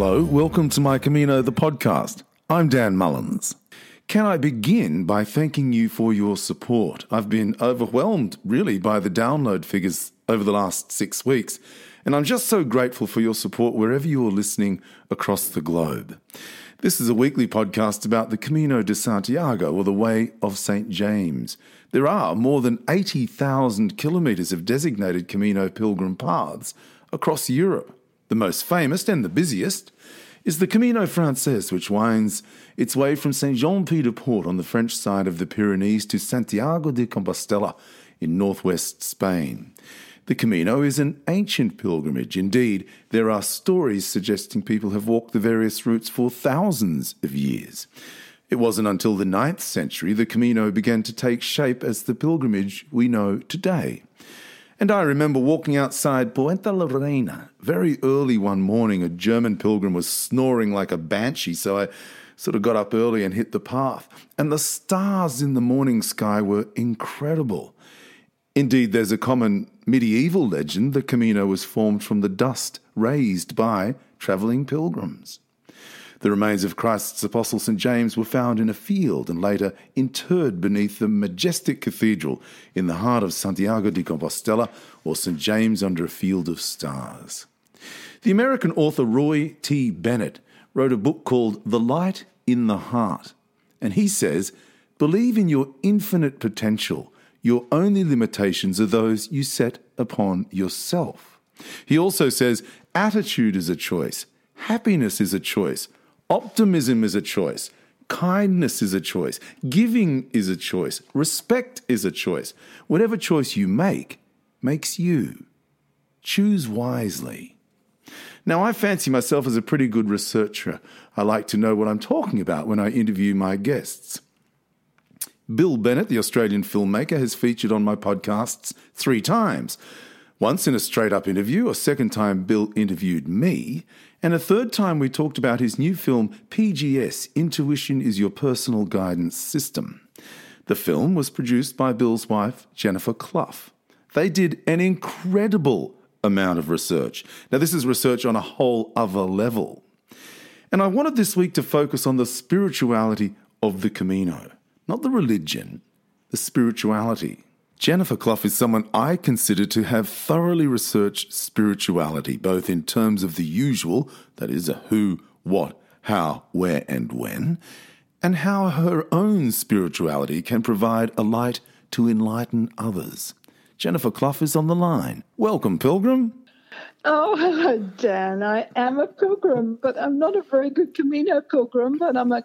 Hello, welcome to My Camino, the podcast. I'm Dan Mullins. Can I begin by thanking you for your support? I've been overwhelmed, really, by the download figures over the last six weeks, and I'm just so grateful for your support wherever you're listening across the globe. This is a weekly podcast about the Camino de Santiago, or the Way of St. James. There are more than 80,000 kilometres of designated Camino pilgrim paths across Europe. The most famous and the busiest is the Camino Frances, which winds its way from Saint Jean Pied de Port on the French side of the Pyrenees to Santiago de Compostela in northwest Spain. The Camino is an ancient pilgrimage. Indeed, there are stories suggesting people have walked the various routes for thousands of years. It wasn't until the ninth century the Camino began to take shape as the pilgrimage we know today. And I remember walking outside Puente la Reina very early one morning. A German pilgrim was snoring like a banshee, so I sort of got up early and hit the path. And the stars in the morning sky were incredible. Indeed, there's a common medieval legend the Camino was formed from the dust raised by travelling pilgrims. The remains of Christ's Apostle St. James were found in a field and later interred beneath the majestic cathedral in the heart of Santiago de Compostela, or St. James under a field of stars. The American author Roy T. Bennett wrote a book called The Light in the Heart, and he says, Believe in your infinite potential. Your only limitations are those you set upon yourself. He also says, Attitude is a choice. Happiness is a choice. Optimism is a choice. Kindness is a choice. Giving is a choice. Respect is a choice. Whatever choice you make makes you. Choose wisely. Now, I fancy myself as a pretty good researcher. I like to know what I'm talking about when I interview my guests. Bill Bennett, the Australian filmmaker, has featured on my podcasts three times. Once in a straight up interview, a second time Bill interviewed me, and a third time we talked about his new film PGS Intuition is Your Personal Guidance System. The film was produced by Bill's wife, Jennifer Cluff. They did an incredible amount of research. Now, this is research on a whole other level. And I wanted this week to focus on the spirituality of the Camino, not the religion, the spirituality. Jennifer Cluff is someone I consider to have thoroughly researched spirituality, both in terms of the usual, that is, a who, what, how, where, and when, and how her own spirituality can provide a light to enlighten others. Jennifer Cluff is on the line. Welcome, Pilgrim. Oh, hello, Dan. I am a pilgrim, but I'm not a very good Camino pilgrim, but I'm a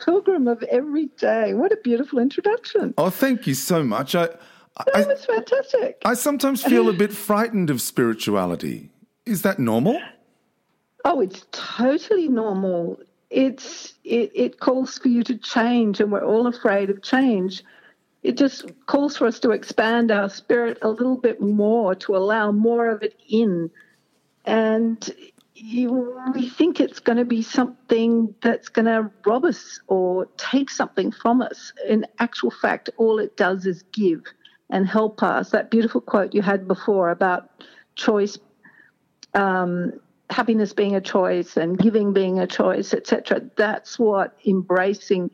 pilgrim of every day. What a beautiful introduction. Oh, thank you so much. I, that was fantastic. I sometimes feel a bit frightened of spirituality. Is that normal? Oh, it's totally normal. It's it, it calls for you to change, and we're all afraid of change. It just calls for us to expand our spirit a little bit more, to allow more of it in. And you, we think it's going to be something that's going to rob us or take something from us. In actual fact, all it does is give and help us. That beautiful quote you had before about choice, um, happiness being a choice and giving being a choice, etc. That's what embracing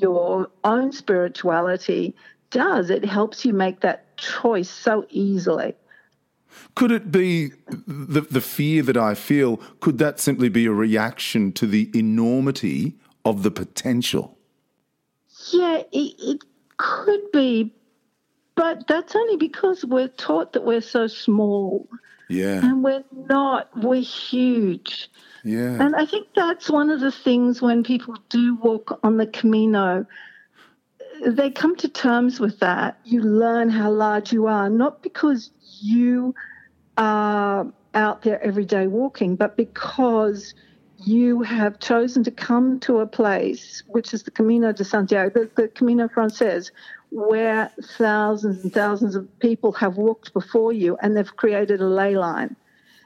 your own spirituality does. It helps you make that choice so easily. Could it be the, the fear that I feel? Could that simply be a reaction to the enormity of the potential? Yeah, it, it could be, but that's only because we're taught that we're so small. Yeah. And we're not, we're huge. Yeah. And I think that's one of the things when people do walk on the Camino, they come to terms with that. You learn how large you are, not because you are out there every day walking, but because you have chosen to come to a place, which is the Camino de Santiago, the, the Camino Frances, where thousands and thousands of people have walked before you and they've created a ley line.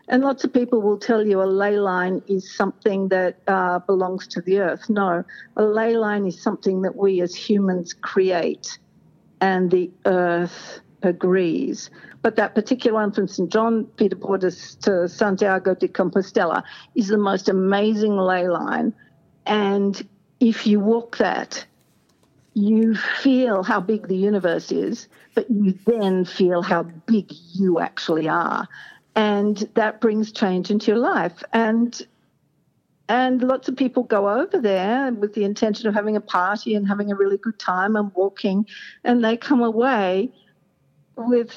And lots of people will tell you a ley line is something that uh, belongs to the earth. No, a ley line is something that we as humans create, and the earth agrees. But that particular one from St. John Peter Portis to Santiago de Compostela is the most amazing ley line. And if you walk that, you feel how big the universe is, but you then feel how big you actually are. And that brings change into your life. And and lots of people go over there with the intention of having a party and having a really good time and walking, and they come away with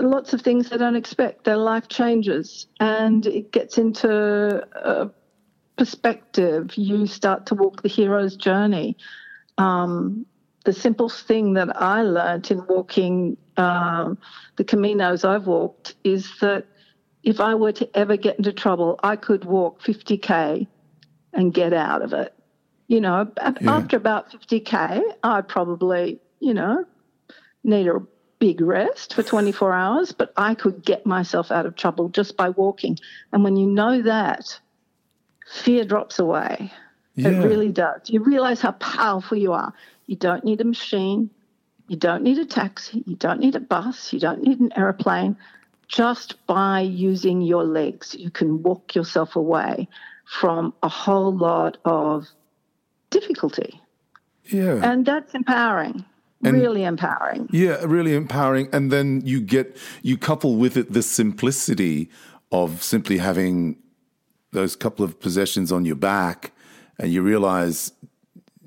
lots of things they don't expect. Their life changes and it gets into perspective. You start to walk the hero's journey. Um, the simple thing that I learned in walking um, the Caminos I've walked is that if I were to ever get into trouble, I could walk 50K and get out of it. You know, yeah. after about 50K, I probably, you know, need a big rest for 24 hours, but I could get myself out of trouble just by walking. And when you know that, fear drops away. Yeah. It really does. You realize how powerful you are. You don't need a machine. You don't need a taxi. You don't need a bus. You don't need an aeroplane. Just by using your legs, you can walk yourself away from a whole lot of difficulty. Yeah. And that's empowering. And really empowering. Yeah, really empowering. And then you get, you couple with it the simplicity of simply having those couple of possessions on your back, and you realize,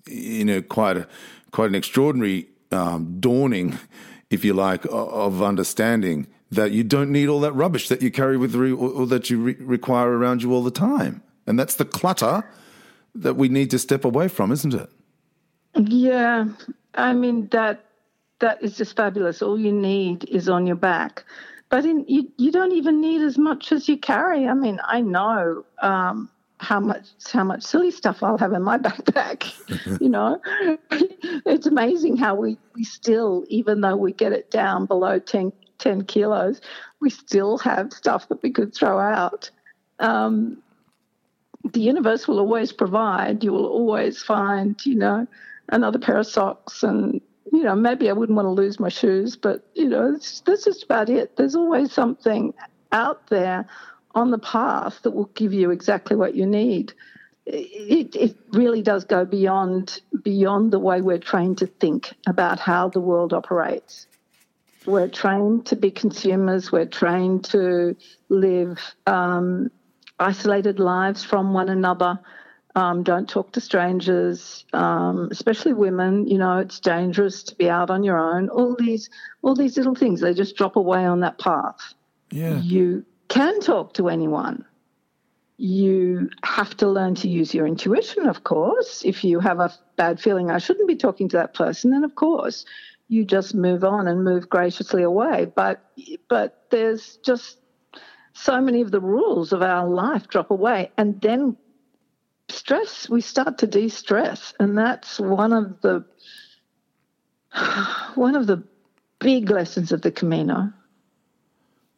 you know, quite a, quite an extraordinary um, dawning, if you like, of understanding that you don't need all that rubbish that you carry with you or, that you re- require around you all the time. And that's the clutter that we need to step away from, isn't it? Yeah, I mean that that is just fabulous. All you need is on your back, but in, you you don't even need as much as you carry. I mean, I know um, how much how much silly stuff I'll have in my backpack. you know, it's amazing how we we still, even though we get it down below 10, 10 kilos, we still have stuff that we could throw out. Um, the universe will always provide. You will always find, you know, another pair of socks and you know maybe i wouldn't want to lose my shoes but you know that's just about it there's always something out there on the path that will give you exactly what you need it, it really does go beyond beyond the way we're trained to think about how the world operates we're trained to be consumers we're trained to live um, isolated lives from one another um, don't talk to strangers, um, especially women. You know, it's dangerous to be out on your own. All these, all these little things, they just drop away on that path. Yeah. You can talk to anyone. You have to learn to use your intuition, of course. If you have a bad feeling, I shouldn't be talking to that person, then of course you just move on and move graciously away. But, but there's just so many of the rules of our life drop away, and then stress, we start to de-stress, and that's one of the one of the big lessons of the Camino.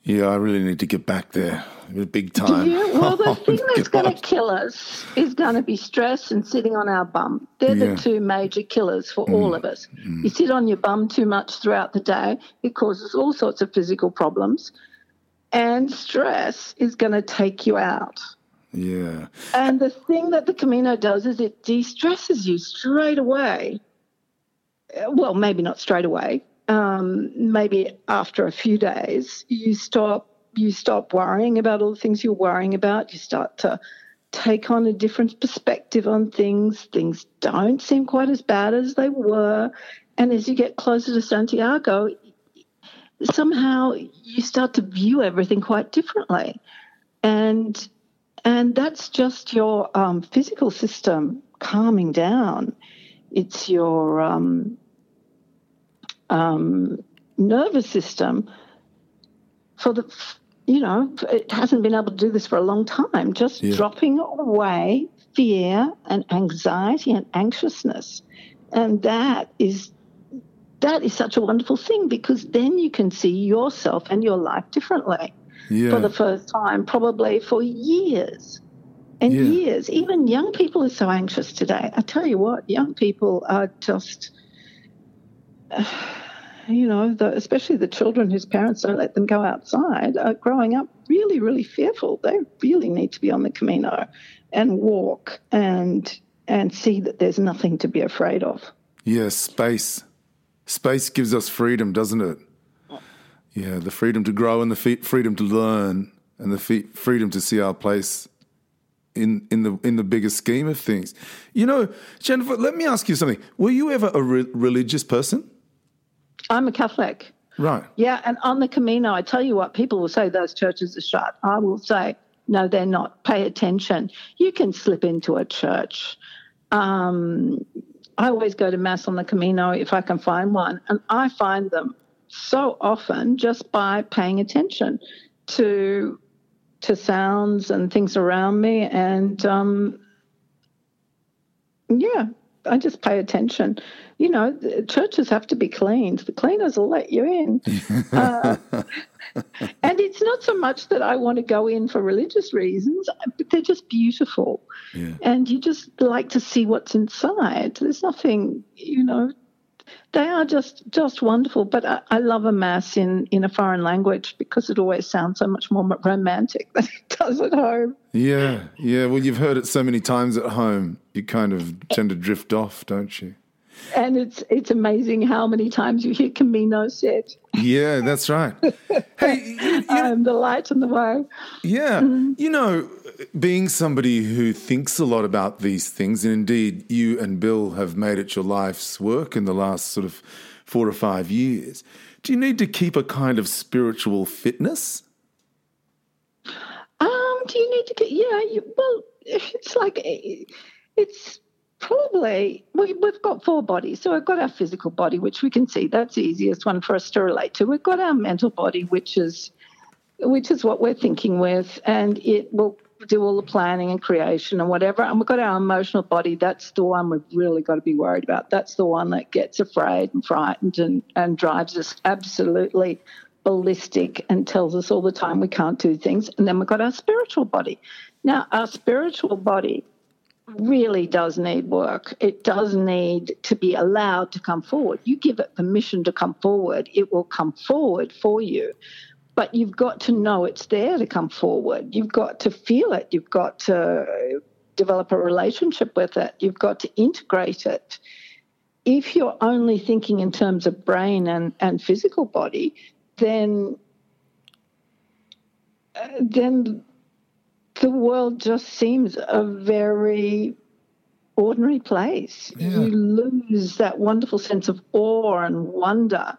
Yeah, I really need to get back there big time. Well, the oh, thing that's going to kill us is going to be stress and sitting on our bum. They're yeah. the two major killers for mm. all of us. Mm. You sit on your bum too much throughout the day, it causes all sorts of physical problems. And stress is going to take you out. Yeah. And the thing that the Camino does is it de stresses you straight away. Well, maybe not straight away. Um, maybe after a few days, you stop you stop worrying about all the things you're worrying about. You start to take on a different perspective on things. Things don't seem quite as bad as they were. And as you get closer to Santiago, somehow you start to view everything quite differently. And and that's just your um, physical system calming down. It's your um, um, nervous system for the, you know, it hasn't been able to do this for a long time, just yeah. dropping away fear and anxiety and anxiousness. And that is that is such a wonderful thing because then you can see yourself and your life differently yeah. for the first time, probably for years and yeah. years. Even young people are so anxious today. I tell you what, young people are just. Uh, you know, the, especially the children whose parents don't let them go outside, are growing up really, really fearful. They really need to be on the Camino and walk and and see that there's nothing to be afraid of. Yeah, space. Space gives us freedom, doesn't it? Yeah, the freedom to grow and the freedom to learn and the freedom to see our place in in the in the bigger scheme of things. You know, Jennifer, let me ask you something. Were you ever a re- religious person? I'm a Catholic. Right. Yeah, and on the Camino, I tell you what, people will say those churches are shut. I will say, no, they're not. Pay attention. You can slip into a church. Um, I always go to Mass on the Camino if I can find one, and I find them so often just by paying attention to to sounds and things around me, and um, yeah, I just pay attention. You know, churches have to be cleaned. The cleaners will let you in. uh, and it's not so much that I want to go in for religious reasons, but they're just beautiful. Yeah. And you just like to see what's inside. There's nothing, you know, they are just just wonderful. But I, I, love a mass in in a foreign language because it always sounds so much more romantic than it does at home. Yeah, yeah. Well, you've heard it so many times at home, you kind of tend to drift off, don't you? And it's it's amazing how many times you hear Camino said. Yeah, that's right. hey, you, you um, the light and the way. Yeah, mm-hmm. you know, being somebody who thinks a lot about these things, and indeed you and Bill have made it your life's work in the last sort of four or five years, do you need to keep a kind of spiritual fitness? Um, do you need to get, yeah, you, well, it's like, it's probably, we, we've got four bodies. So we've got our physical body, which we can see, that's the easiest one for us to relate to. We've got our mental body, which is, which is what we're thinking with, and it will do all the planning and creation and whatever. And we've got our emotional body. That's the one we've really got to be worried about. That's the one that gets afraid and frightened and, and drives us absolutely ballistic and tells us all the time we can't do things. And then we've got our spiritual body. Now, our spiritual body really does need work. It does need to be allowed to come forward. You give it permission to come forward, it will come forward for you but you've got to know it's there to come forward. You've got to feel it. You've got to develop a relationship with it. You've got to integrate it. If you're only thinking in terms of brain and, and physical body, then uh, then the world just seems a very ordinary place. Yeah. You lose that wonderful sense of awe and wonder.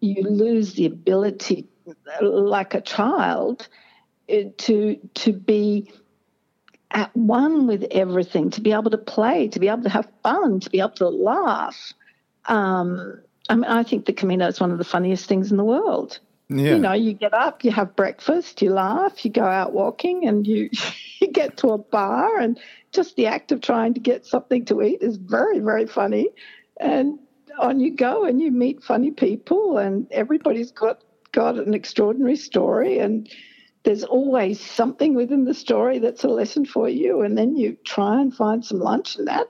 You lose the ability like a child eh, to to be at one with everything, to be able to play, to be able to have fun, to be able to laugh. Um, I mean, I think the Camino is one of the funniest things in the world. Yeah. You know, you get up, you have breakfast, you laugh, you go out walking, and you you get to a bar, and just the act of trying to get something to eat is very, very funny. And on you go, and you meet funny people, and everybody's got got an extraordinary story and there's always something within the story that's a lesson for you and then you try and find some lunch and that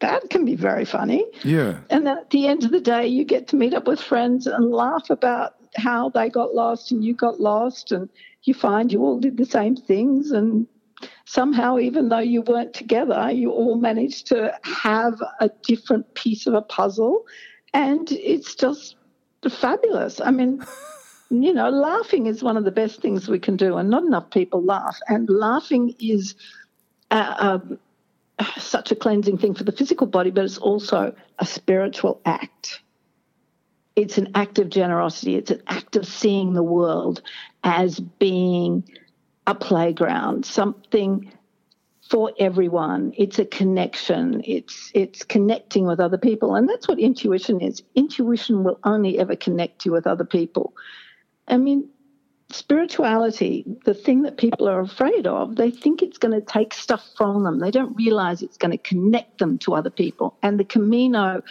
that can be very funny yeah and then at the end of the day you get to meet up with friends and laugh about how they got lost and you got lost and you find you all did the same things and somehow even though you weren't together you all managed to have a different piece of a puzzle and it's just fabulous i mean you know, laughing is one of the best things we can do, and not enough people laugh. And laughing is uh, um, such a cleansing thing for the physical body, but it's also a spiritual act. It's an act of generosity, it's an act of seeing the world as being a playground, something for everyone. It's a connection. It's it's connecting with other people, and that's what intuition is. Intuition will only ever connect you with other people. I mean, spirituality, the thing that people are afraid of, they think it's going to take stuff from them. They don't realize it's going to connect them to other people. And the Camino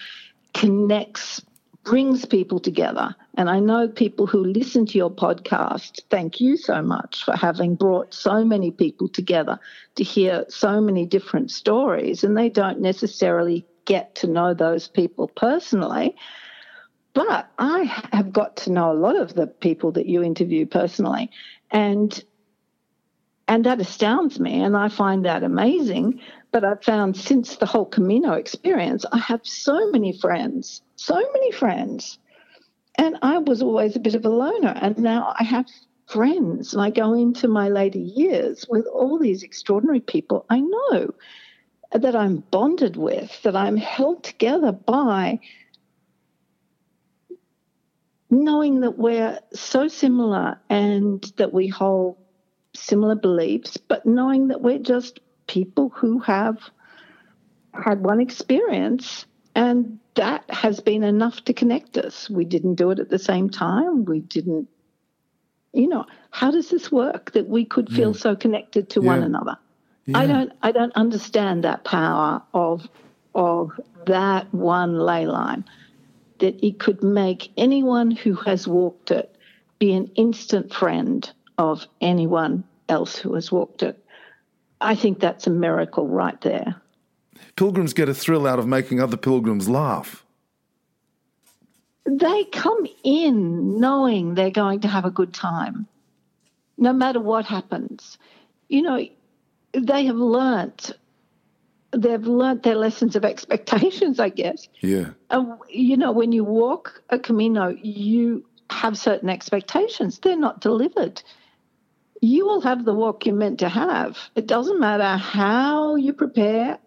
connects, brings people together. And I know people who listen to your podcast, thank you so much for having brought so many people together to hear so many different stories. And they don't necessarily get to know those people personally but I have got to know a lot of the people that you interview personally, and and that astounds me, and I find that amazing. But I've found since the whole Camino experience, I have so many friends, so many friends, and I was always a bit of a loner, and now I have friends, and I go into my later years with all these extraordinary people I know that I'm bonded with, that I'm held together by knowing that we're so similar and that we hold similar beliefs, but knowing that we're just people who have had one experience and that has been enough to connect us. We didn't do it at the same time. We didn't, you know, how does this work that we could feel yeah. so connected to yeah. one another? Yeah. I don't I don't understand that power of of that one ley line that it could make anyone who has walked it be an instant friend of anyone else who has walked it. I think that's a miracle right there. Pilgrims get a thrill out of making other pilgrims laugh. They come in knowing they're going to have a good time, no matter what happens. You know, they have learnt they've learnt their lessons of expectations, I guess. Yeah. And you know, when you walk a Camino, you have certain expectations. They're not delivered. You will have the walk you're meant to have. It doesn't matter how you prepare,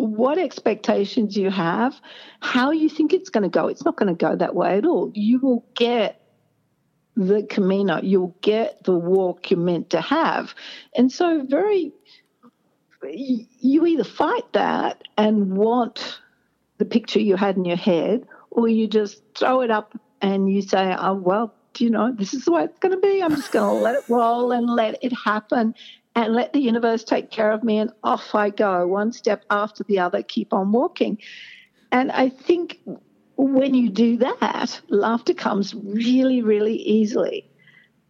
what expectations you have, how you think it's going to go. It's not going to go that way at all. You will get the Camino, you'll get the walk you're meant to have. And so, very you either fight that and want the picture you had in your head, or you just throw it up and you say, oh, well, you know, this is the way it's going to be. I'm just going to let it roll and let it happen and let the universe take care of me. And off I go, one step after the other, keep on walking. And I think when you do that, laughter comes really, really easily.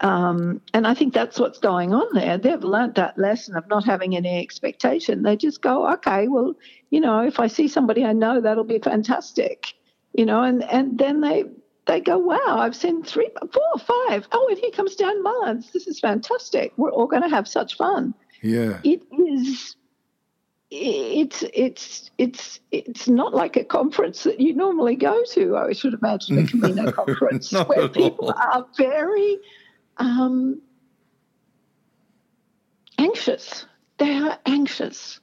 Um, and I think that's what's going on there. They've learnt that lesson of not having any expectation. They just go, okay, well, you know, if I see somebody I know, that'll be fantastic, you know, and, and then they they go, wow, I've seen three, four, five. Oh, and here comes Dan Mullins. This is fantastic. We're all going to have such fun. Yeah, it is. It's it's it's it's not like a conference that you normally go to. I should imagine a Camino conference where people are very um, anxious. They are anxious.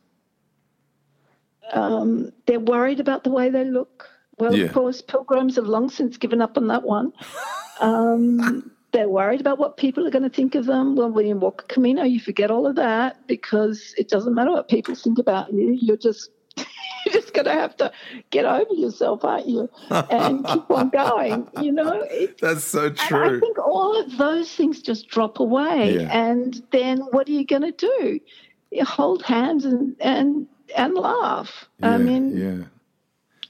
Um, they're worried about the way they look. Well, yeah. of course, pilgrims have long since given up on that one. Um, they're worried about what people are going to think of them. Well, when you walk a Camino, you forget all of that because it doesn't matter what people think about you. You're just you're just going to have to get over yourself, aren't you? And keep on going. You know, it, that's so true. I think all of those things just drop away, yeah. and then what are you going to do? You hold hands and and and laugh. Yeah, I mean, yeah.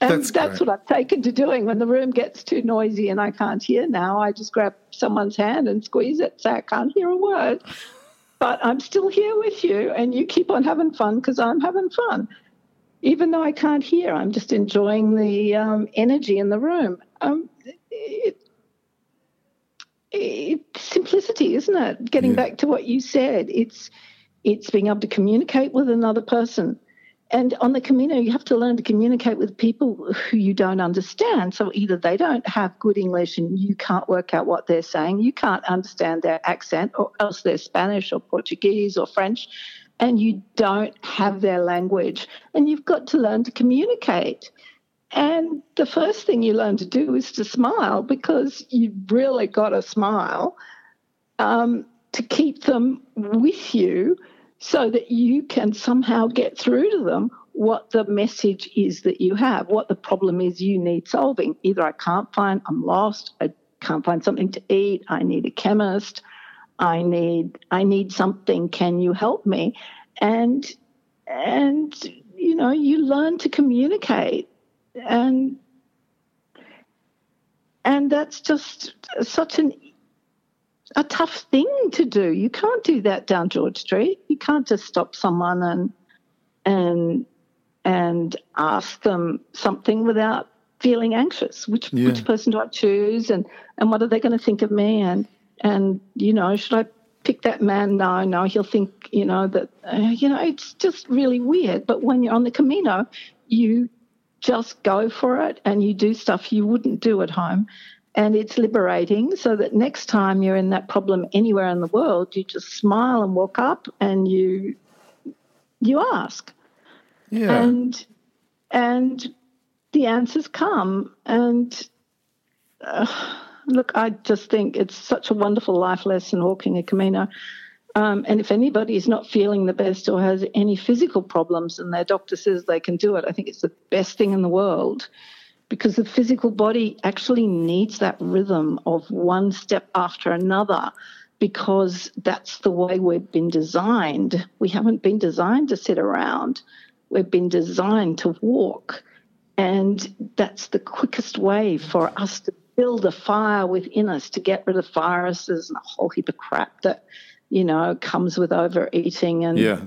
And that's, that's what I've taken to doing. When the room gets too noisy and I can't hear now, I just grab someone's hand and squeeze it, say I can't hear a word, but I'm still here with you, and you keep on having fun because I'm having fun even though I can't hear, I'm just enjoying the um, energy in the room. Um, it, it, simplicity, isn't it? Getting yeah. back to what you said, it's it's being able to communicate with another person. And on the Camino, you have to learn to communicate with people who you don't understand. So either they don't have good English and you can't work out what they're saying, you can't understand their accent, or else they're Spanish or Portuguese or French and you don't have their language. And you've got to learn to communicate. And the first thing you learn to do is to smile because you've really got to smile um, to keep them with you so that you can somehow get through to them what the message is that you have, what the problem is you need solving. Either I can't find, I'm lost, I can't find something to eat, I need a chemist, I need I need something. Can you help me? And and you know you learn to communicate and and that's just such an a tough thing to do. You can't do that down George Street. You can't just stop someone and and and ask them something without feeling anxious. Which Yeah. which person do I choose, and and what are they going to think of me, and and you know, should I pick that man? No, no, he'll think you know that uh, you know it's just really weird. But when you're on the Camino, you just go for it and you do stuff you wouldn't do at home. And it's liberating so that next time you're in that problem anywhere in the world, you just smile and walk up and you you ask. Yeah. And and the answers come. And uh, look, I just think it's such a wonderful life lesson walking a Camino. Um, and if anybody is not feeling the best or has any physical problems and their doctor says they can do it, I think it's the best thing in the world because the physical body actually needs that rhythm of one step after another because that's the way we've been designed. We haven't been designed to sit around, we've been designed to walk. And that's the quickest way for us to build a fire within us to get rid of viruses and a whole heap of crap that, you know, comes with overeating and yeah.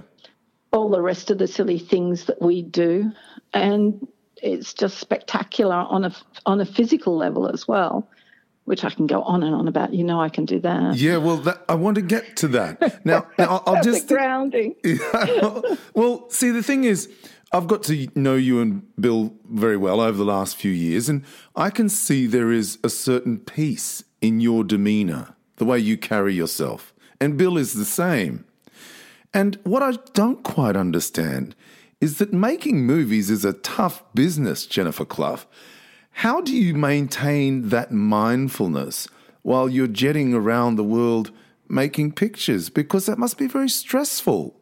all the rest of the silly things that we do. And it's just spectacular on a on a physical level as well, which I can go on and on about. You know, I can do that. Yeah, well, that, I want to get to that. Now, now I'll, I'll just. grounding. well, see, the thing is, I've got to know you and Bill very well over the last few years, and I can see there is a certain peace in your demeanor, the way you carry yourself. And Bill is the same. And what I don't quite understand is that making movies is a tough business, Jennifer Cluff. How do you maintain that mindfulness while you're jetting around the world making pictures? Because that must be very stressful.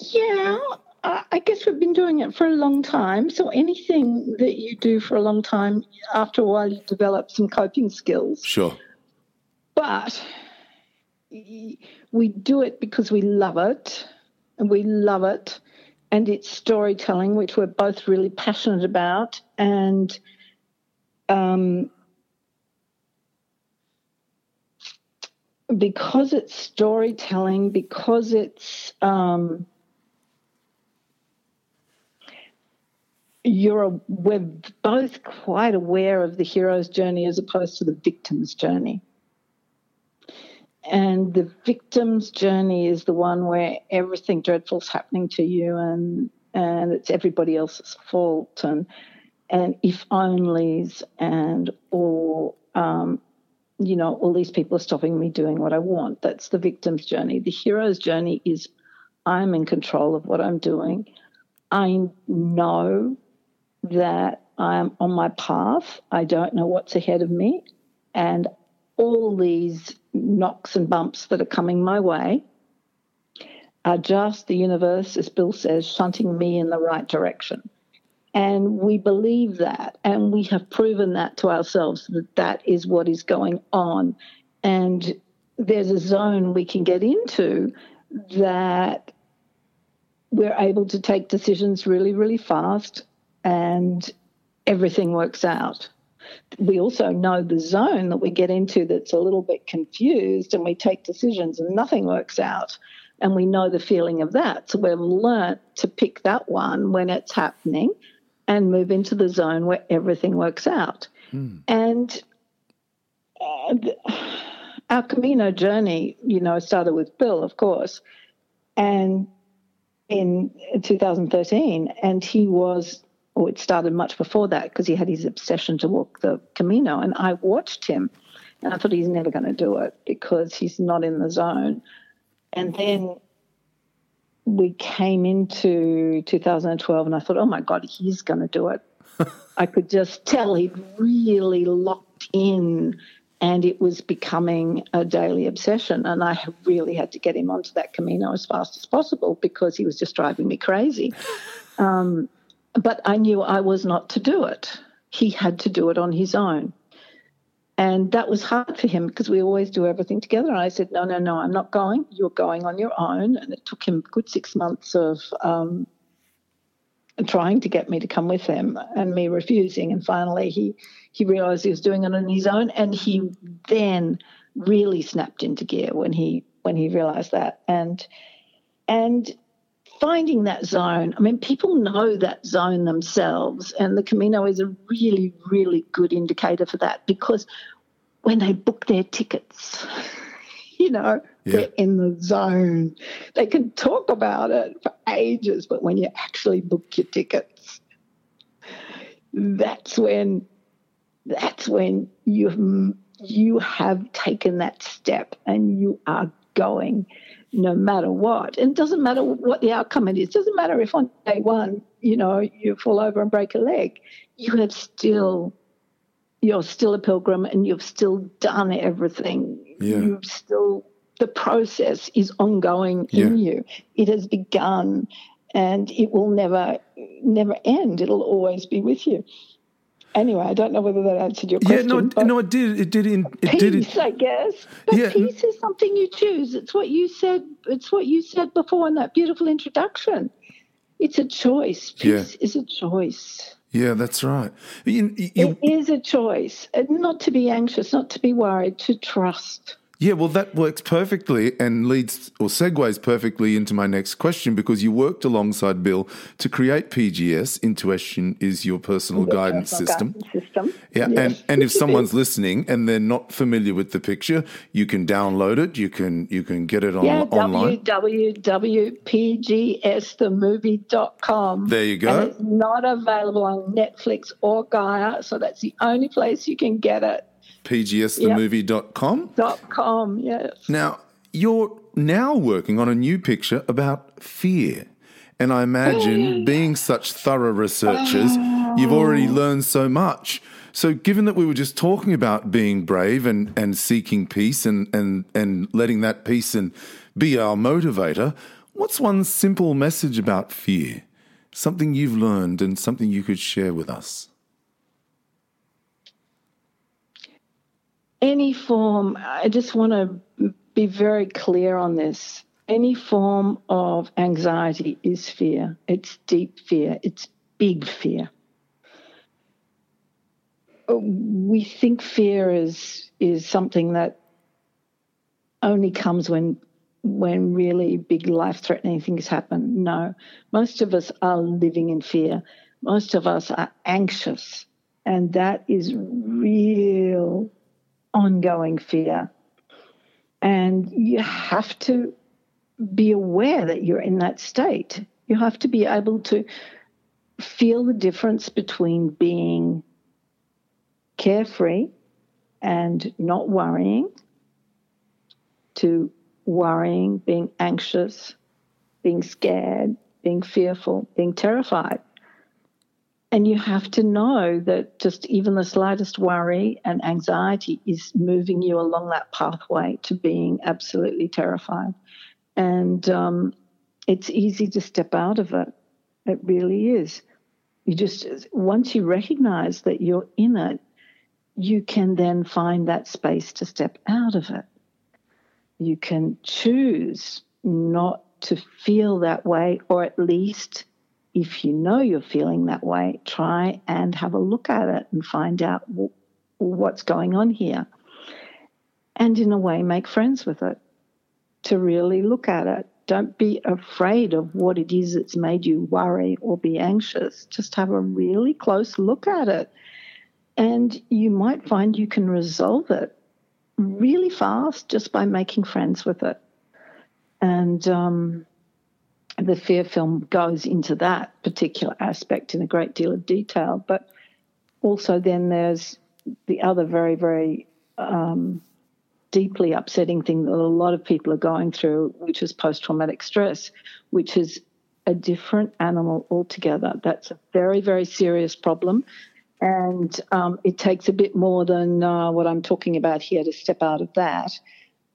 Yeah, I guess we've been doing it for a long time. So anything that you do for a long time, after a while, you develop some coping skills. Sure. But we do it because we love it, and we love it, and it's storytelling, which we're both really passionate about, and um, because it's storytelling, because it's um, you're a, we're both quite aware of the hero's journey as opposed to the victim's journey. And the victim's journey is the one where everything dreadful's happening to you and and it's everybody else's fault and and if onlys and or um, you know all these people are stopping me doing what I want. That's the victim's journey. The hero's journey is I'm in control of what I'm doing. I know that I'm on my path. I don't know what's ahead of me. And all these knocks and bumps that are coming my way are just the universe, as Bill says, shunting me in the right direction. And we believe that, and we have proven that to ourselves that that is what is going on. And there's a zone we can get into that we're able to take decisions really, really fast and everything works out. We also know the zone that we get into that's a little bit confused and we take decisions and nothing works out. And we know the feeling of that. So we've learnt to pick that one when it's happening and move into the zone where everything works out. And uh, th- our Camino journey, you know, started with Bill, of course, and in 2013, and he was, or it started much before that because he had his obsession to walk the Camino, and I watched him, and I thought he's never going to do it because he's not in the zone, and then we came into 2012 and I thought, oh my God, he's going to do it. I could just tell he'd really locked in and it was becoming a daily obsession. And I really had to get him onto that Camino as fast as possible because he was just driving me crazy. Um, but I knew I was not to do it. He had to do it on his own. And that was hard for him because we always do everything together. And I said, no, no, no, I'm not going. You're going on your own. And it took him a good six months of um, trying to get me to come with him and me refusing. And finally, he, he realized he was doing it on his own. And he then really snapped into gear when he when he realized that. And and finding that zone. I mean, people know that zone themselves, and the Camino is a really, really good indicator for that because when they book their tickets, you know, yeah. they're in the zone. They can talk about it for ages, but when you actually book your tickets, that's when that's when you you have taken that step and you are going no matter what. And it doesn't matter what the outcome it is. It doesn't matter if on day one, you know, you fall over and break a leg. You have still, you're still a pilgrim and you've still done everything. Yeah. You've still, the process is ongoing yeah. in you. It has begun and it will never, never end. It'll always be with you anyway, I don't know whether that answered your question. Yeah, no, no, it did. It did. In, it peace, did. Peace, I guess. But yeah. peace is something you choose. It's what you said. It's what you said before in that beautiful introduction. It's a choice. Peace yeah. is a choice. Yeah, that's right. You, you, it is a choice, not to be anxious, not to be worried, to trust. Yeah, well, that works perfectly and leads or segues perfectly into my next question because you worked alongside Bill to create PGS. Intuition is your personal guidance system. Guidance system. Yeah, yes. and, and if someone's listening and they're not familiar with the picture, you can download it. You can you can get it on, yeah, online. www.pgsthemovie.com. There you go. And it's not available on Netflix or Gaia, so that's the only place you can get it pgsthemovie.com. Dot com, yes. Now, you're now working on a new picture about fear. And I imagine being such thorough researchers, you've already oh. learned so much. So, given that we were just talking about being brave and, and seeking peace and, and, and letting that peace and be our motivator, what's one simple message about fear? Something you've learned and something you could share with us? Any form, I just want to be very clear on this. Any form of anxiety is fear. It's deep fear. It's big fear. We think fear is is something that only comes when when really big life threatening things happen. No, most of us are living in fear. Most of us are anxious, and that is real ongoing fear. And you have to be aware that you're in that state. You have to be able to feel the difference between being carefree and not worrying to worrying, being anxious, being scared, being fearful, being terrified. And you have to know that just even the slightest worry and anxiety is moving you along that pathway to being absolutely terrified. And um, it's easy to step out of it. It really is. You just, once you recognize that you're in it, you can then find that space to step out of it. You can choose not to feel that way, or at least if you know you're feeling that way, try and have a look at it and find out w- what's going on here. And in a way, make friends with it to really look at it. Don't be afraid of what it is that's made you worry or be anxious. Just have a really close look at it. And you might find you can resolve it really fast just by making friends with it. And um, the fear film goes into that particular aspect in a great deal of detail. But also, then there's the other very, very um, deeply upsetting thing that a lot of people are going through, which is post traumatic stress, which is a different animal altogether. That's a very, very serious problem. And um, it takes a bit more than uh, what I'm talking about here to step out of that.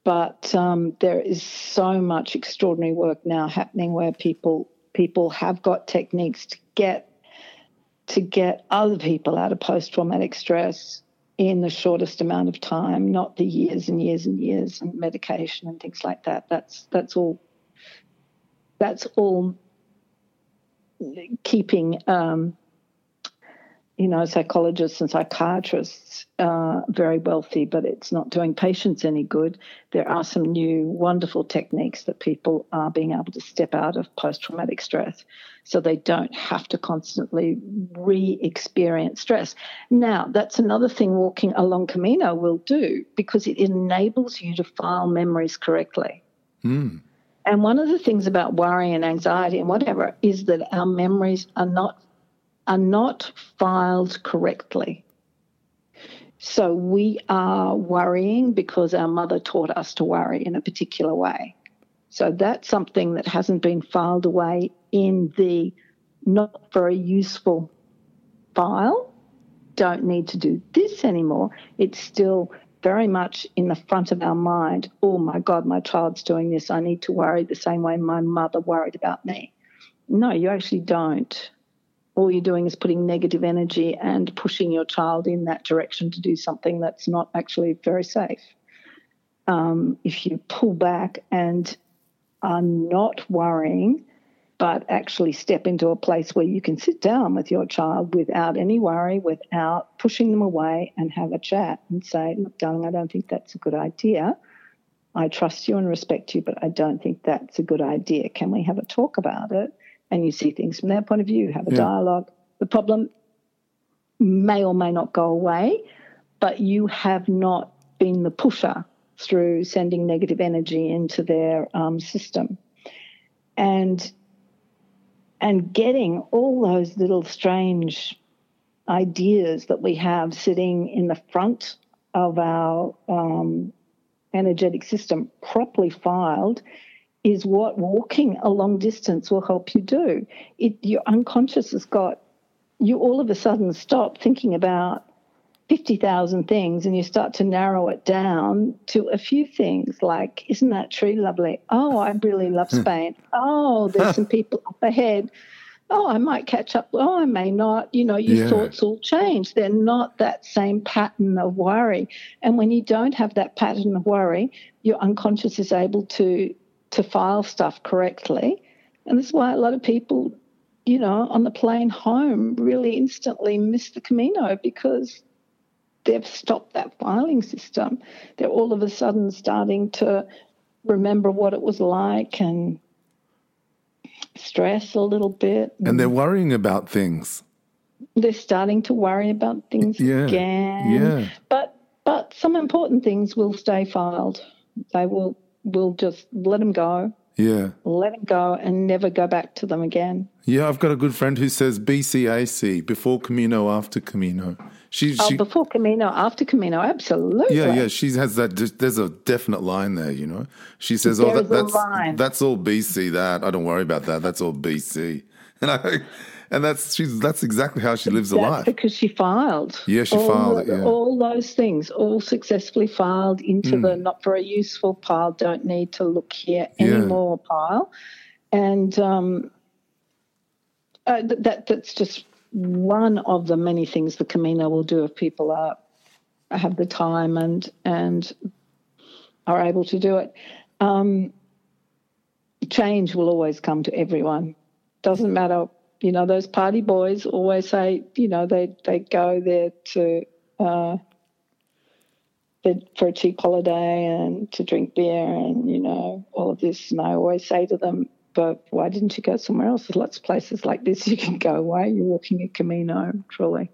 But um, there is so much extraordinary work now happening where people people have got techniques to get to get other people out of post traumatic stress in the shortest amount of time, not the years and years and years and medication and things like that. That's that's all. That's all keeping um, you know, psychologists and psychiatrists are very wealthy, but it's not doing patients any good. There are some new wonderful techniques that people are being able to step out of post traumatic stress so they don't have to constantly re experience stress. Now, that's another thing walking along Camino will do because it enables you to file memories correctly. Mm. And one of the things about worry and anxiety and whatever is that our memories are not are not filed correctly. So we are worrying because our mother taught us to worry in a particular way. So that's something that hasn't been filed away in the not very useful file. Don't need to do this anymore. It's still very much in the front of our mind. Oh my God, my child's doing this. I need to worry the same way my mother worried about me. No, you actually don't all you're doing is putting negative energy and pushing your child in that direction to do something that's not actually very safe. Um, if you pull back and are not worrying, but actually step into a place where you can sit down with your child without any worry, without pushing them away, and have a chat and say, Look, darling, I don't think that's a good idea. I trust you and respect you, but I don't think that's a good idea. Can we have a talk about it? And you see things from their point of view, have a yeah. dialogue. The problem may or may not go away, but you have not been the pusher through sending negative energy into their um, system. And and getting all those little strange ideas that we have sitting in the front of our um, energetic system properly filed is what walking a long distance will help you do. It, your unconscious has got, you all of a sudden stop thinking about 50,000 things and you start to narrow it down to a few things like, isn't that tree lovely? Oh, I really love hmm. Spain. oh, there's some people up ahead. Oh, I might catch up. Oh, I may not. You know, your yeah. thoughts all change. They're not that same pattern of worry. And when you don't have that pattern of worry, your unconscious is able to to file stuff correctly. And this is why a lot of people, you know, on the plane home really instantly miss the Camino because they've stopped that filing system. They're all of a sudden starting to remember what it was like and stress a little bit. And they're worrying about things. They're starting to worry about things yeah, again. Yeah. But but some important things will stay filed. They will we'll just let them go. Yeah. Let them go and never go back to them again. Yeah, I've got a good friend who says BCAC, before Camino, after Camino. She, oh, she, before Camino, after Camino, absolutely. Yeah, yeah. She has that. There's a definite line there, you know. She says, "Oh, that, that's that's all BC. That I don't worry about that. That's all BC." And I, and that's she's that's exactly how she lives that's a life because she filed. Yeah, she all, filed. Yeah. All those things, all successfully filed into mm. the not very useful pile. Don't need to look here anymore yeah. pile, and um, uh, that that's just one of the many things the Camino will do if people are have the time and and are able to do it. Um, change will always come to everyone. Doesn't matter you know, those party boys always say, you know, they, they go there to uh, for a cheap holiday and to drink beer and, you know, all of this. And I always say to them, but why didn't you go somewhere else? There's lots of places like this you can go. Why are you walking a Camino, truly?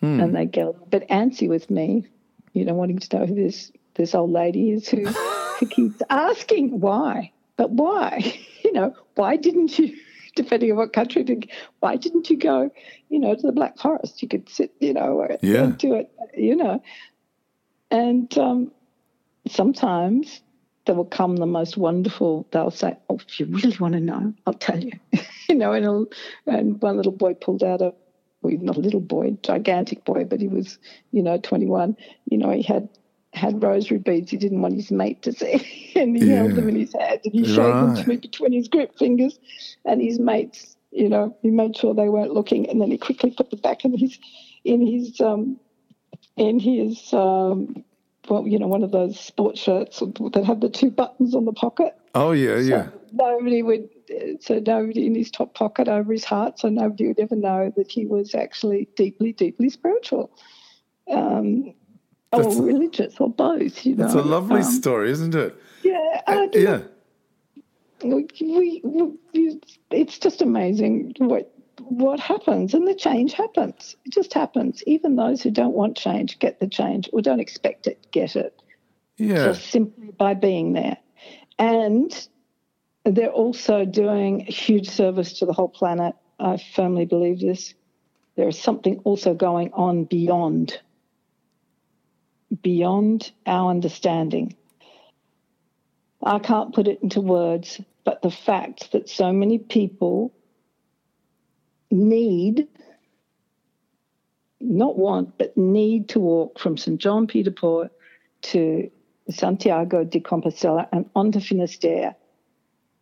Hmm. And they get a bit antsy with me, you know, wanting to know who this, this old lady is who, who keeps asking why. But why? You know, why didn't you depending on what country. To, why didn't you go, you know, to the Black Forest? You could sit, you know, yeah. do it, you know. And um, sometimes there will come the most wonderful. They'll say, "Oh, if you really want to know, I'll tell you." you know, and, and one little boy pulled out a well, not a little boy, gigantic boy, but he was, you know, 21. You know, he had had rosary beads he didn't want his mate to see. and he yeah. held them in his hand and he showed right. them to me between his grip fingers. And his mates, you know, he made sure they weren't looking. And then he quickly put them back in his, in his, um, in his, um, well, you know, one of those sports shirts that have the two buttons on the pocket. Oh, yeah, so yeah. Nobody would so nobody in his top pocket over his heart, so nobody would ever know that he was actually deeply, deeply spiritual. Um, or religious, or both. You know, it's a lovely um, story, isn't it? Yeah, uh, yeah. We, we, we, it's just amazing what what happens, and the change happens. It just happens. Even those who don't want change get the change, or don't expect it, get it. Yeah. Just simply by being there, and they're also doing a huge service to the whole planet. I firmly believe this. There is something also going on beyond beyond our understanding. I can't put it into words, but the fact that so many people need, not want, but need to walk from St. Jean Pied de Port to Santiago de Compostela and onto Finisterre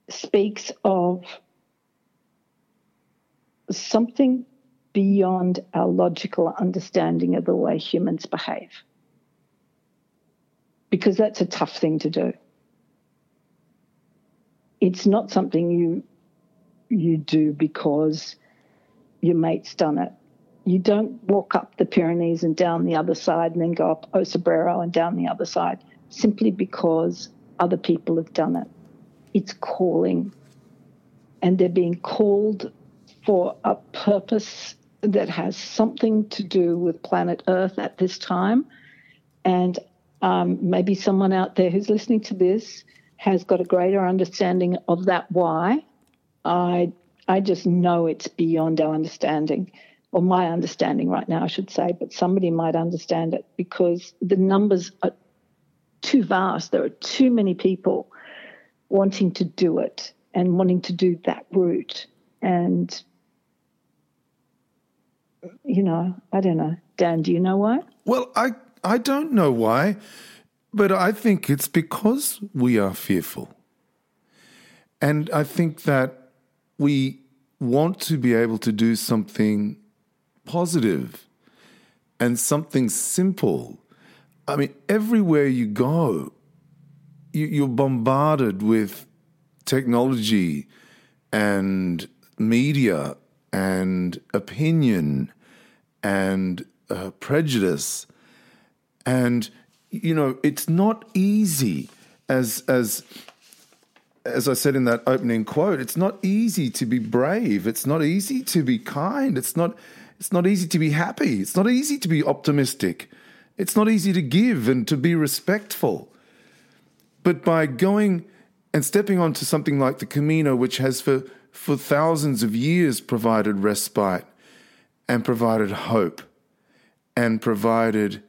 speaks of something beyond our logical understanding of the way humans behave because that's a tough thing to do. It's not something you you do because your mate's done it. You don't walk up the Pyrenees and down the other side and then go up O Cebreiro and down the other side simply because other people have done it. It's calling. And they're being called for a purpose that has something to do with planet Earth at this time. And um, maybe someone out there who's listening to this has got a greater understanding of that why. I I just know it's beyond our understanding, or my understanding right now, I should say. But somebody might understand it because the numbers are too vast. There are too many people wanting to do it and wanting to do that route. And you know, I don't know. Dan, do you know why? Well, I I don't know why, but I think it's because we are fearful. And I think that we want to be able to do something positive and something simple. I mean, everywhere you go, you, are bombarded with technology and media and opinion and uh, prejudice and you know it's not easy as as as I said in that opening quote, it's not easy to be brave. It's not easy to be kind. It's not it's not easy to be happy. It's not easy to be optimistic. It's not easy to give and to be respectful. But by going and stepping onto something like the Camino, which has for, for thousands of years provided respite and provided hope and provided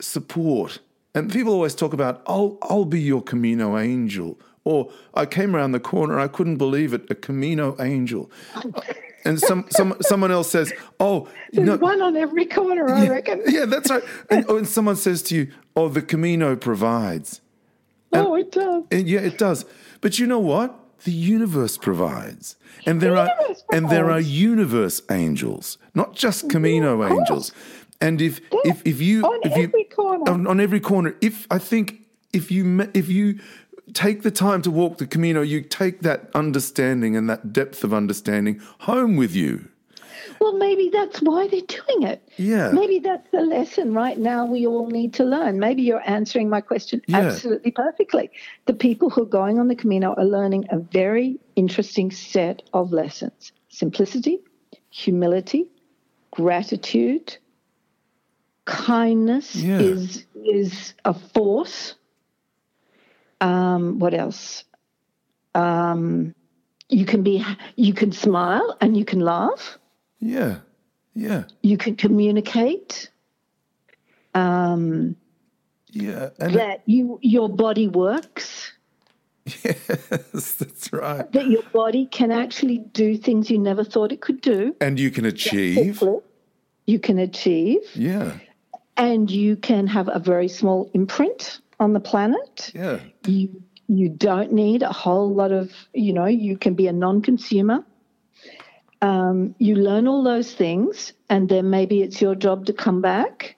support. And people always talk about, I'll, I'll be your Camino angel. Or I came around the corner, I couldn't believe it, a Camino angel. And some, some someone else says, "Oh, there's no, one on every corner, I yeah, reckon." Yeah, that's right. And, oh, and someone says to you, "Oh, the Camino provides." And, oh, it does. yeah, it does. But you know what? The universe provides, and there the are and there are universe angels, not just Camino yeah, angels. And if yeah, if if you on if every you, corner on, on every corner, if I think if you if you take the time to walk the Camino, you take that understanding and that depth of understanding home with you. Well, maybe that's why they're doing it. Yeah. Maybe that's the lesson right now we all need to learn. Maybe you're answering my question yeah. absolutely perfectly. The people who are going on the Camino are learning a very interesting set of lessons simplicity, humility, gratitude, kindness yeah. is is a force. Um, what else? Um, you can be you can smile and you can laugh. Yeah, yeah. You can communicate. Um, yeah, that you your body works. Yes, that's right. That your body can actually do things you never thought it could do, and you can achieve. You can achieve. Yeah and you can have a very small imprint on the planet. Yeah. You you don't need a whole lot of, you know, you can be a non-consumer. Um, you learn all those things, and then maybe it's your job to come back.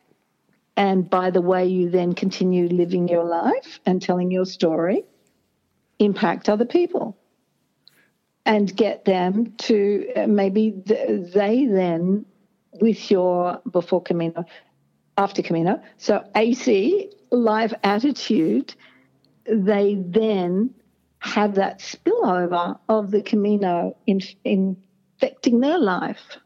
And by the way, you then continue living your life and telling your story, impact other people. and get them to uh, maybe they then with your before Camino, after Camino. So AC life attitude, they then have that spillover of the Camino in, infecting their life.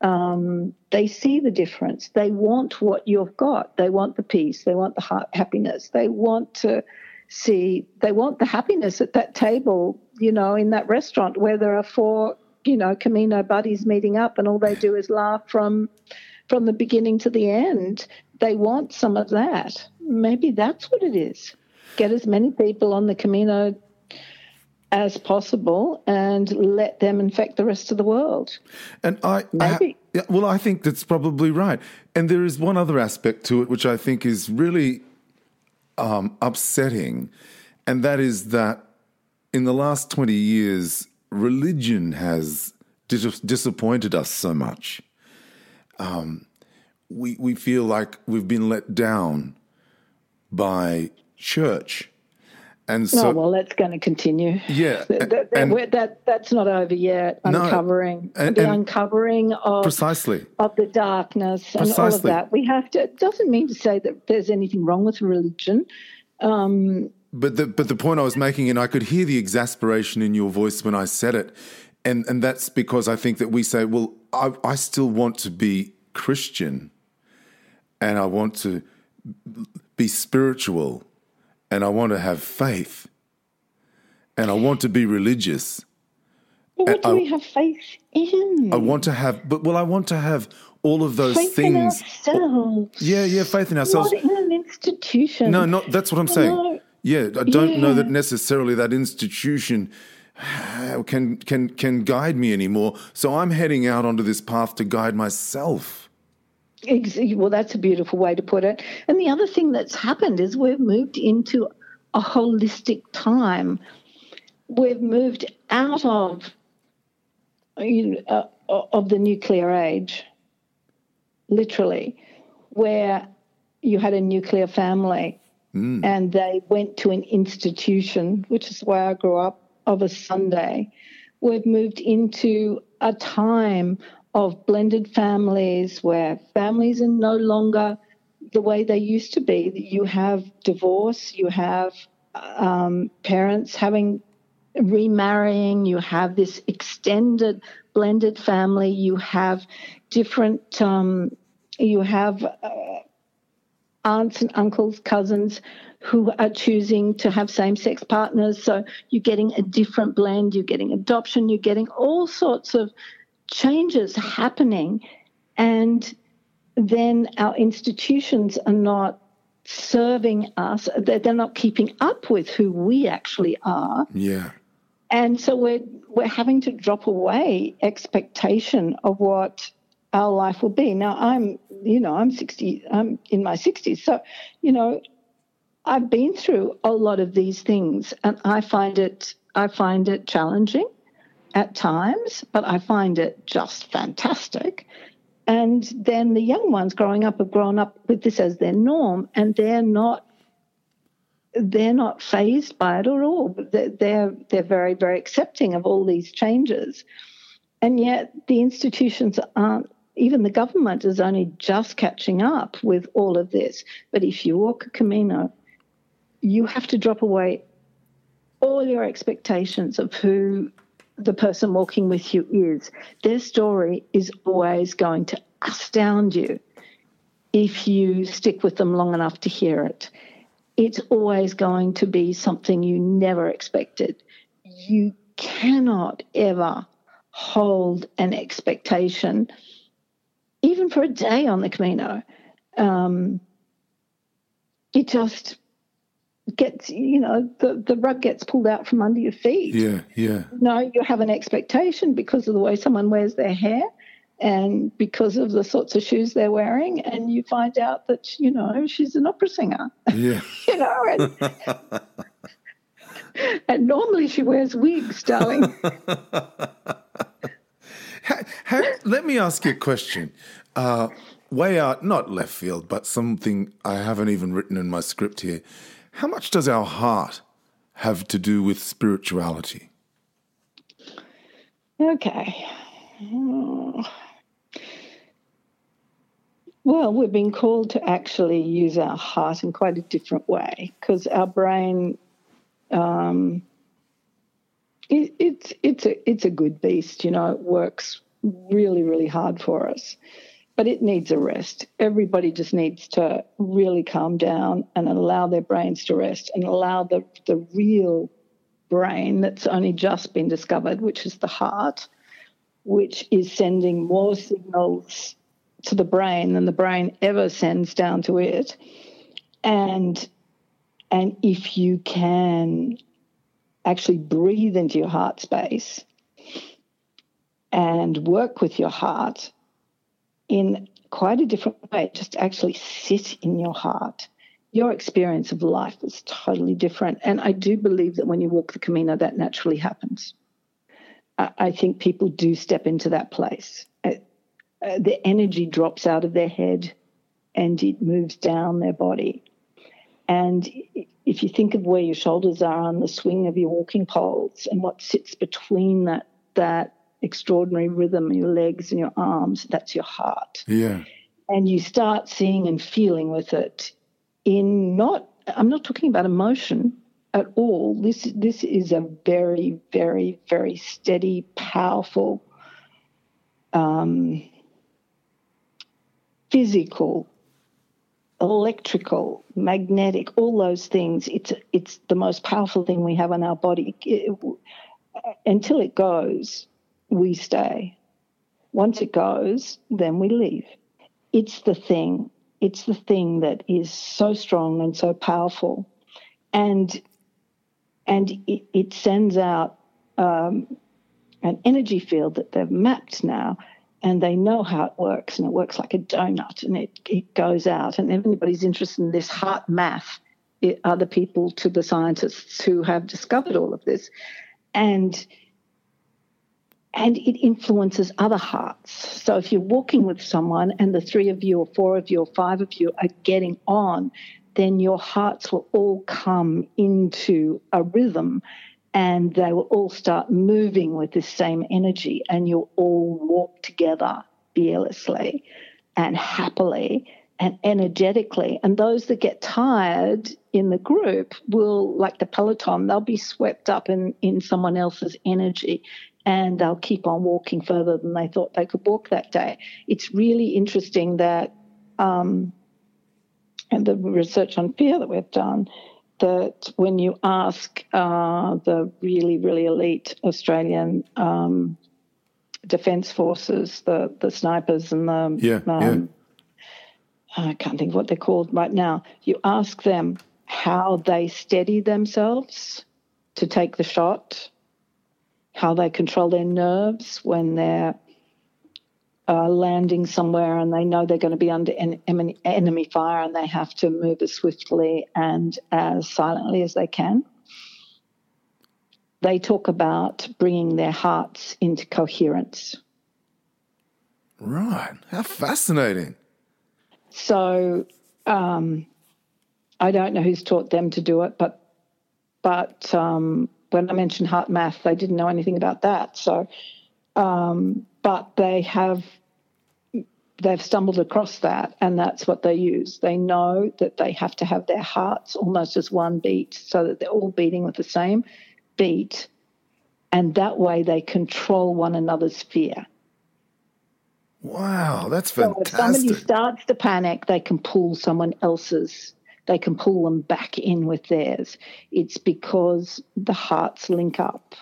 Um, they see the difference. They want what you've got. They want the peace. They want the happiness. They want to see, they want the happiness at that table, you know, in that restaurant where there are four, you know, Camino buddies meeting up and all they do is laugh from from the beginning to the end. They want some of that. Maybe that's what it is. Get as many people on the Camino as possible and let them infect the rest of the world. And I, I yeah, well, I think that's probably right. And there is one other aspect to it which I think is really um, upsetting, and that is that in the last 20 years, religion has dis- disappointed us so much. Um, we, we feel like we've been let down by church and so, oh, well, that's going to continue. Yeah, that, that, and, that, that's not over yet. Uncovering no, and, the uncovering of precisely of the darkness and all of that. We have to. It doesn't mean to say that there's anything wrong with religion. Um, but the but the point I was making, and I could hear the exasperation in your voice when I said it, and and that's because I think that we say, well, I, I still want to be Christian, and I want to be spiritual and I want to have faith and I want to be religious. Well, what do I, we have faith in? I want to have, but well, I want to have all of those faith things. In ourselves. Yeah, yeah, faith in ourselves. Not in an institution. No, not that's what I'm saying. No. Yeah, I don't yeah. know that necessarily that institution can can can guide me anymore. So I'm heading out onto this path to guide myself. Well, that's a beautiful way to put it. And the other thing that's happened is we've moved into a holistic time. We've moved out of you know, uh, of the nuclear age, literally, where you had a nuclear family mm. and they went to an institution, which is where I grew up, of a Sunday. We've moved into a time of blended families where families are no longer the way they used to be. You have divorce, you have um, parents having remarrying, you have this extended blended family, you have different, um, you have uh, aunts and uncles, cousins who are choosing to have same sex partners. So you're getting a different blend, you're getting adoption, you're getting all sorts of changes happening, and then our institutions are not serving us. They're not keeping up with who we actually are. Yeah. And so we're we're having to drop away expectation of what our life will be. Now I'm, you know, I'm 60, I'm in my 60s. So, you know, I've been through a lot of these things and I find it I find it challenging at times, but I find it just fantastic. And then the young ones growing up have grown up with this as their norm, and they're not they're not fazed by it at all. They're, they're they're very very accepting of all these changes, and yet the institutions aren't. Even the government is only just catching up with all of this. But if you walk a Camino, you have to drop away all your expectations of who the person walking with you is. Their story is always going to astound you if you stick with them long enough to hear it. It's always going to be something you never expected. You cannot ever hold an expectation, even for a day on the Camino. Um, it just gets you know the, the rug gets pulled out from under your feet. Yeah yeah. No you have an expectation because of the way someone wears their hair and because of the sorts of shoes they're wearing and you find out that you know she's an opera singer. Yeah. You know and, and normally she wears wigs darling. Let me ask you a question. Uh, way out not left field but something i haven't even written in my script here how much does our heart have to do with spirituality? Okay. Well, we've been called to actually use our heart in quite a different way because our brain, um, it, it's it's a it's a good beast. You know, it works really really hard for us, but it needs a rest. Everybody just needs to really calm down and allow their brains to rest and allow the the real brain that's only just been discovered, which is the heart, which is sending more signals to the brain than the brain ever sends down to it. And and if you can actually breathe into your heart space and work with your heart in quite a different way, just actually sit in your heart, your experience of life is totally different. And I do believe that when you walk the Camino, that naturally happens. I think people do step into that place. Uh, the energy drops out of their head and it moves down their body. And if you think of where your shoulders are on the swing of your walking poles and what sits between that that extraordinary rhythm, in your legs and your arms, that's your heart. Yeah. And you start seeing and feeling with it in not I'm not talking about emotion at all. This this is a very, very, very steady, powerful um, physical, electrical, magnetic, all those things. It's it's the most powerful thing we have on our body. It, until it goes, we stay. Once it goes, then we leave. It's the thing. It's the thing that is so strong and so powerful, and and it, it sends out um, an energy field that they've mapped now and they know how it works and it works like a donut and it, it goes out and if anybody's interested in this HeartMath it, the people to the scientists who have discovered all of this and and it influences other hearts so if you're walking with someone and the three of you or four of you or five of you are getting on then your hearts will all come into a rhythm and they will all start moving with the same energy, and you'll all walk together fearlessly and happily and energetically. And those that get tired in the group will, like the peloton, they'll be swept up in, in someone else's energy and they'll keep on walking further than they thought they could walk that day. It's really interesting that, um, and the research on fear that we've done that when you ask uh, the really, really elite Australian um, defence forces, the the snipers and the yeah, um, yeah. I can't think of what they're called right now. You ask them how they steady themselves to take the shot, how they control their nerves when they're uh, landing somewhere and they know they're going to be under en- enemy fire and they have to move as swiftly and as silently as they can. They talk about bringing their hearts into coherence. Right. How fascinating. So um, I don't know who's taught them to do it, but but um, when I mentioned HeartMath, they didn't know anything about that. So um, but they have they've stumbled across that and that's what they use. They know that they have to have their hearts almost as one beat so that they're all beating with the same beat and that way they control one another's fear. Wow, that's fantastic. So if somebody starts to panic, they can pull someone else's, they can pull them back in with theirs. It's because the hearts link up.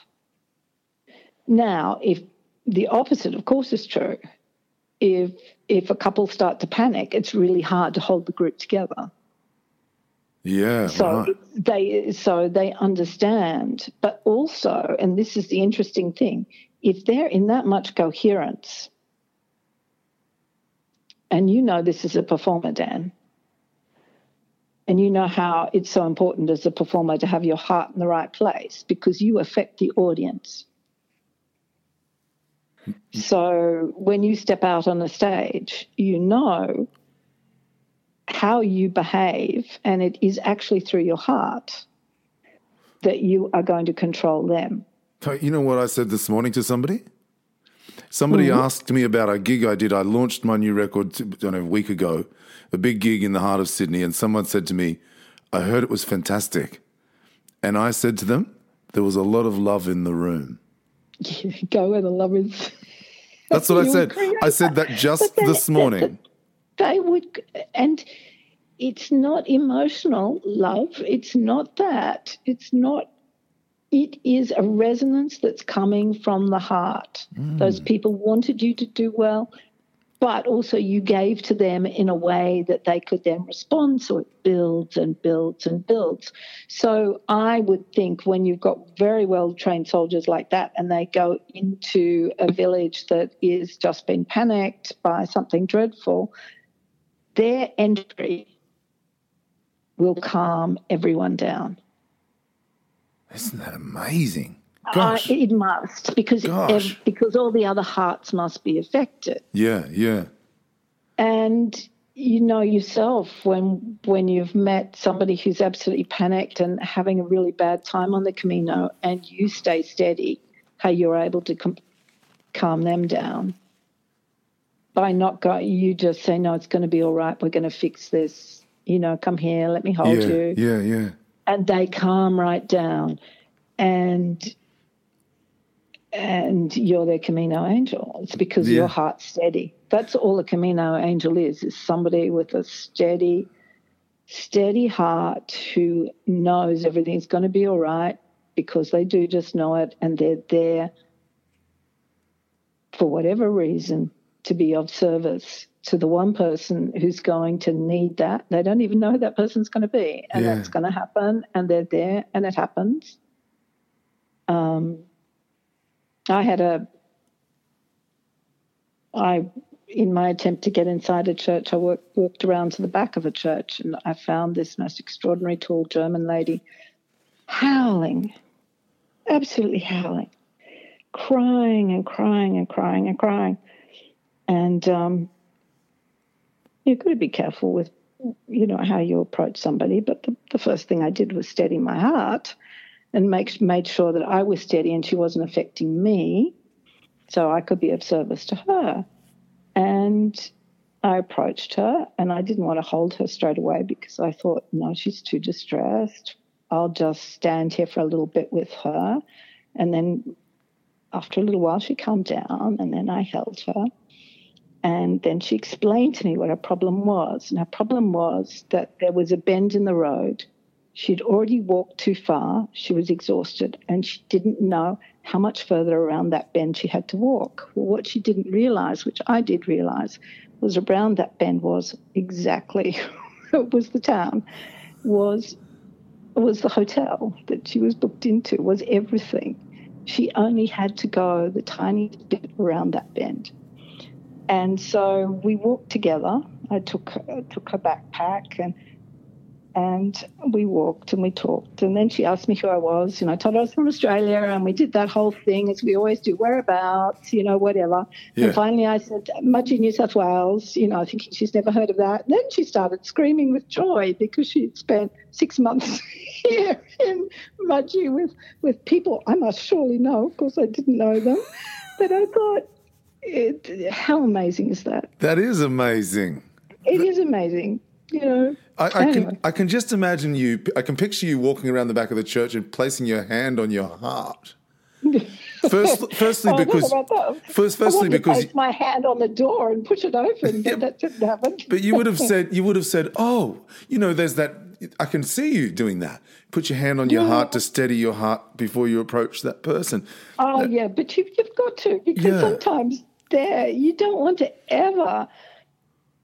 Now, if the opposite, of course, is true. If if a couple start to panic, it's really hard to hold the group together. Yeah. So right. they so they understand, but also, and this is the interesting thing, if they're in that much coherence, and you know this is a performer, Dan, and you know how it's so important as a performer to have your heart in the right place because you affect the audience. So when you step out on the stage, you know how you behave, and it is actually through your heart that you are going to control them. You know what I said this morning to somebody? Somebody mm-hmm. asked me about a gig I did. I launched my new record know, a week ago, a big gig in the heart of Sydney, and someone said to me, I heard it was fantastic. And I said to them, there was a lot of love in the room. Go where the love is. That's what I said. I said that just this morning. They would, and it's not emotional love. It's not that. It's not. It is a resonance that's coming from the heart. Mm. Those people wanted you to do well but also you gave to them in a way that they could then respond. So it builds and builds and builds. So I would think when you've got very well trained soldiers like that and they go into a village that is just been panicked by something dreadful, their entry will calm everyone down. Isn't that amazing? Uh, it must because ev- because all the other hearts must be affected. Yeah, yeah. And you know yourself when when you've met somebody who's absolutely panicked and having a really bad time on the Camino, and you stay steady, how you're able to com- calm them down by not going. You just say, "No, it's going to be all right. We're going to fix this." You know, come here, let me hold yeah, you. Yeah, yeah. And they calm right down. And and you're their Camino angel. It's because yeah. your heart's steady. That's all a Camino angel is, is somebody with a steady, steady heart who knows everything's going to be all right because they do just know it and they're there for whatever reason to be of service to the one person who's going to need that. They don't even know who that person's going to be. And yeah. that's going to happen and they're there and it happens. Um, I had a, I, in my attempt to get inside a church, I walked around to the back of a church and I found this most extraordinary tall German lady howling, absolutely howling, crying and crying and crying and crying. And um, you've got to be careful with, you know, how you approach somebody. But the, the first thing I did was steady my heart and make, made sure that I was steady and she wasn't affecting me so I could be of service to her. And I approached her and I didn't want to hold her straight away because I thought, no, she's too distressed. I'll just stand here for a little bit with her. And then after a little while, she calmed down and then I held her. And then she explained to me what her problem was. And her problem was that there was a bend in the road She'd already walked too far. She was exhausted and she didn't know how much further around that bend she had to walk. Well, what she didn't realize, which I did realize, was around that bend was exactly it was the town, was was the hotel that she was booked into, was everything. She only had to go the tiny bit around that bend. And so we walked together. I took her, took her backpack and and we walked and we talked. And then she asked me who I was, and I told her I was from Australia, and we did that whole thing as we always do, whereabouts, you know, whatever. Yeah. And finally I said, Mudgee, New South Wales, you know, thinking she's never heard of that. And then she started screaming with joy because she'd spent six months here in Mudgee with, with people I must surely know. Of course, I didn't know them. But I thought, it, how amazing is that? That is amazing. It is amazing you know. I, I anyway. can I can just imagine you. I can picture you walking around the back of the church and placing your hand on your heart. First, firstly, oh, because first, firstly, because my hand on the door and push it open, but that didn't happen. but you would have said, you would have said, "Oh, you know, there's that. I can see you doing that. Put your hand on your yeah. heart to steady your heart before you approach that person." Oh yeah, but you, have got to because yeah. sometimes there you don't want to ever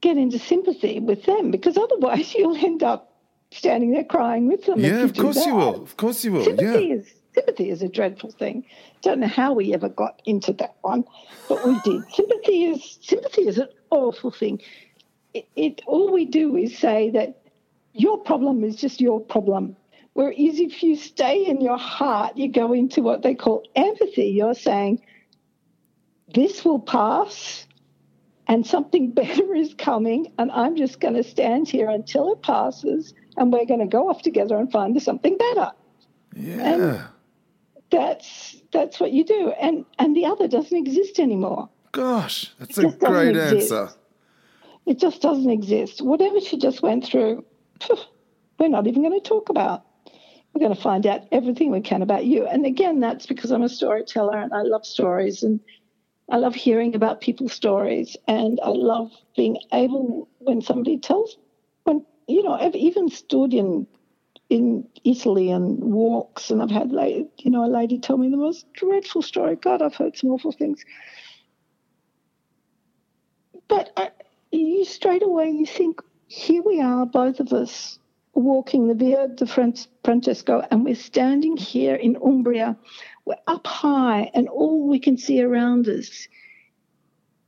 get into sympathy with them because otherwise you'll end up standing there crying with them. Yeah, of course you will. Of course you will. Sympathy yeah. is sympathy is a dreadful thing. Don't know how we ever got into that one, but we did. sympathy is sympathy is an awful thing. It, it all we do is say that your problem is just your problem. Whereas if you stay in your heart, you go into what they call empathy. You're saying, this will pass and something better is coming, and I'm just going to stand here until it passes, and we're going to go off together and find something better. Yeah. And that's that's what you do, and and the other doesn't exist anymore. Gosh, that's a great answer. It just doesn't exist. Whatever she just went through, we're not even going to talk about. We're going to find out everything we can about you. And again, that's because I'm a storyteller and I love stories and I love hearing about people's stories. And I love being able, when somebody tells, when, you know, I've even stood in in Italy and walks, and I've had, like, you know, a lady tell me the most dreadful story. God, I've heard some awful things. But I, you straight away you think here we are both of us walking the via Fran- francesco and we're standing here in umbria we're up high and all we can see around us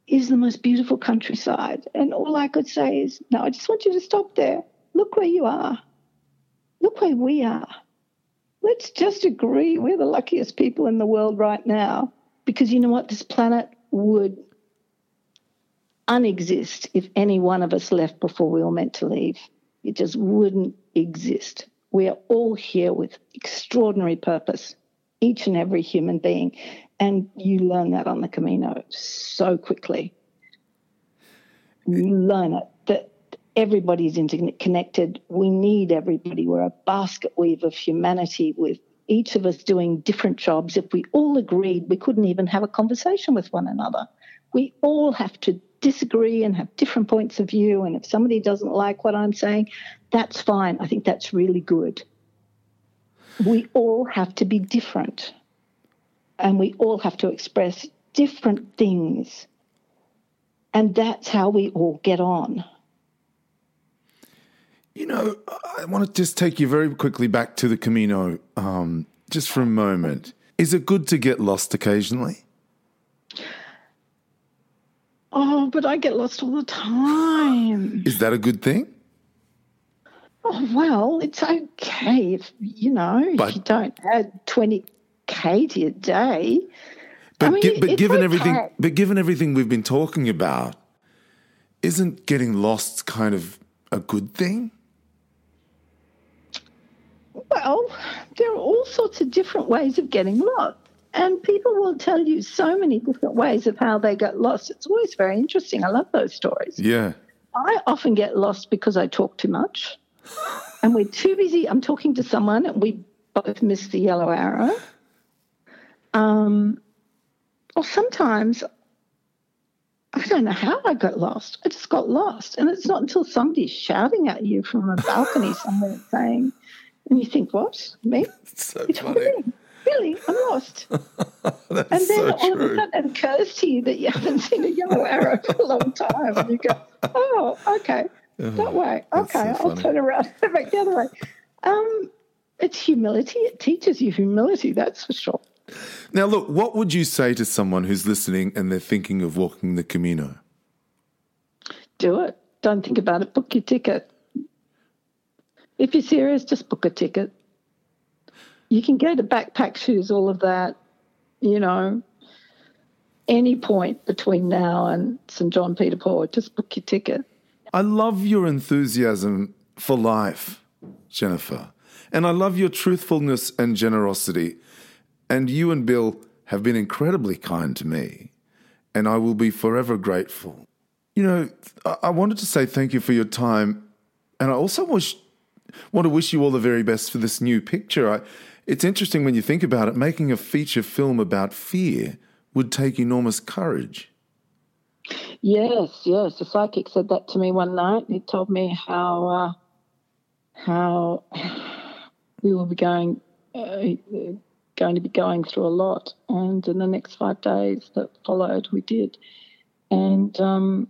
is the most beautiful countryside. And all i could say is no i just want you to stop there. Look where you are. Look where we are. Let's just agree we're the luckiest people in the world right now because you know what? This planet would unexist if any one of us left before we were meant to leave. It just wouldn't exist. We are all here with extraordinary purpose, each and every human being. And you learn that on the Camino so quickly. You learn it that everybody's interconnected. We need everybody. We're a basket weave of humanity with each of us doing different jobs. If we all agreed, we couldn't even have a conversation with one another. We all have to disagree and have different points of view. And if somebody doesn't like what I'm saying, that's fine. I think that's really good. We all have to be different. And we all have to express different things. And that's how we all get on. You know, I want to just take you very quickly back to the Camino, um, just for a moment. Is it good to get lost occasionally? Oh, but I get lost all the time. Is that a good thing? Oh, well, it's okay if, you know, But- if you don't add 20K to your day. But, mean, gi- but given everything, but given everything we've been talking about, isn't getting lost kind of a good thing? Well, there are all sorts of different ways of getting lost. And people will tell you so many different ways of how they got lost. It's always very interesting. I love those stories. Yeah. I often get lost because I talk too much. And we're too busy. I'm talking to someone and we both miss the yellow arrow. Um, or sometimes I don't know how I got lost. I just got lost. And it's not until somebody's shouting at you from a balcony somewhere saying, and you think, what? Me? It's so It's funny. really, really, I'm lost. And then so all of a sudden it occurs to you that you haven't seen a yellow arrow for a long time. And you go, oh, okay, that way. Okay, so I'll turn around and back the other way. Um, it's humility. It teaches you humility, that's for sure. Now, look, what would you say to someone who's listening and they're thinking of walking the Camino? Do it. Don't think about it. Book your ticket. If you're serious, just book a ticket. You can go to backpack shoes, all of that, you know, any point between now and St. Jean Pied de Port, just book your ticket. I love your enthusiasm for life, Jennifer. And I love your truthfulness and generosity. And you and Bill have been incredibly kind to me. And I will be forever grateful. You know, I wanted to say thank you for your time. And I also wish, want to wish you all the very best for this new picture. I, it's interesting when you think about it, making a feature film about fear would take enormous courage. Yes, yes. The psychic said that to me one night. He told me how uh, how we will be going uh, going to be going through a lot, and in the next five days that followed, we did, and um,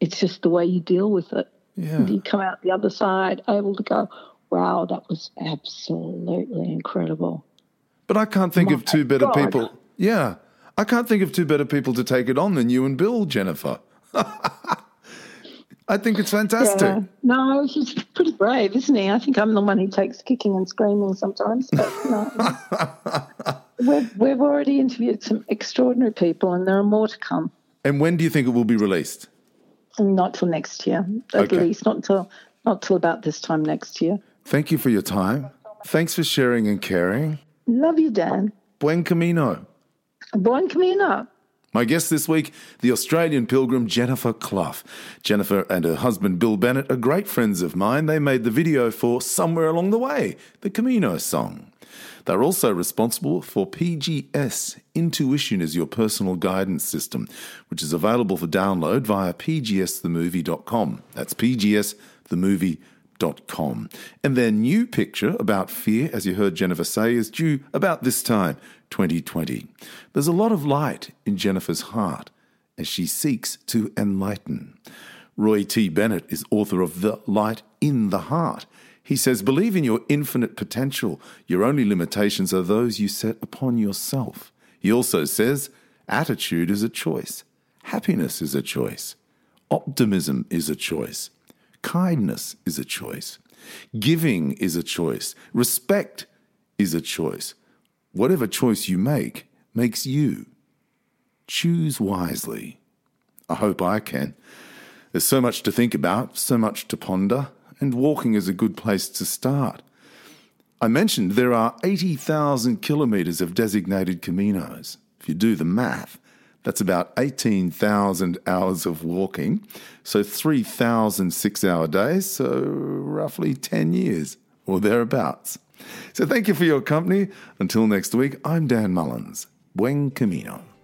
it's just the way you deal with it. Yeah. You come out the other side able to go, "Wow, that was absolutely incredible." But I can't think of two better God. people. Yeah. I can't think of two better people to take it on than you and Bill, Jennifer. I think it's fantastic. Yeah. No, he's pretty brave, isn't he? I think I'm the one who takes kicking and screaming sometimes. But no. we've, we've already interviewed some extraordinary people, and there are more to come. And when do you think it will be released? Not till next year, at Okay. least. Not till not till about this time next year. Thank you for your time. Thanks for sharing and caring. Love you, Dan. Buen camino. Buen camino. My guest this week, the Australian pilgrim Jennifer Cluff. Jennifer and her husband Bill Bennett are great friends of mine. They made the video for Somewhere Along the Way, the Camino song. They're also responsible for PGS. Intuition is your personal guidance system, which is available for download via pgsthemovie.com. That's pgsthemovie.com. And their new picture about fear, as you heard Jennifer say, is due about this time, 2020. There's a lot of light in Jennifer's heart as she seeks to enlighten. Roy T. Bennett is author of The Light in the Heart he says, Believe in your infinite potential. Your only limitations are those you set upon yourself. He also says, Attitude is a choice. Happiness is a choice. Optimism is a choice. Kindness is a choice. Giving is a choice. Respect is a choice. Whatever choice you make makes you. Choose wisely. I hope I can. There's so much to think about, so much to ponder and walking is a good place to start. I mentioned there are 80,000 kilometres of designated caminos. If you do the math, that's about 18,000 hours of walking, so 3,000 six hour days, so roughly 10 years or thereabouts. So thank you for your company. Until next week, I'm Dan Mullins. Buen Camino.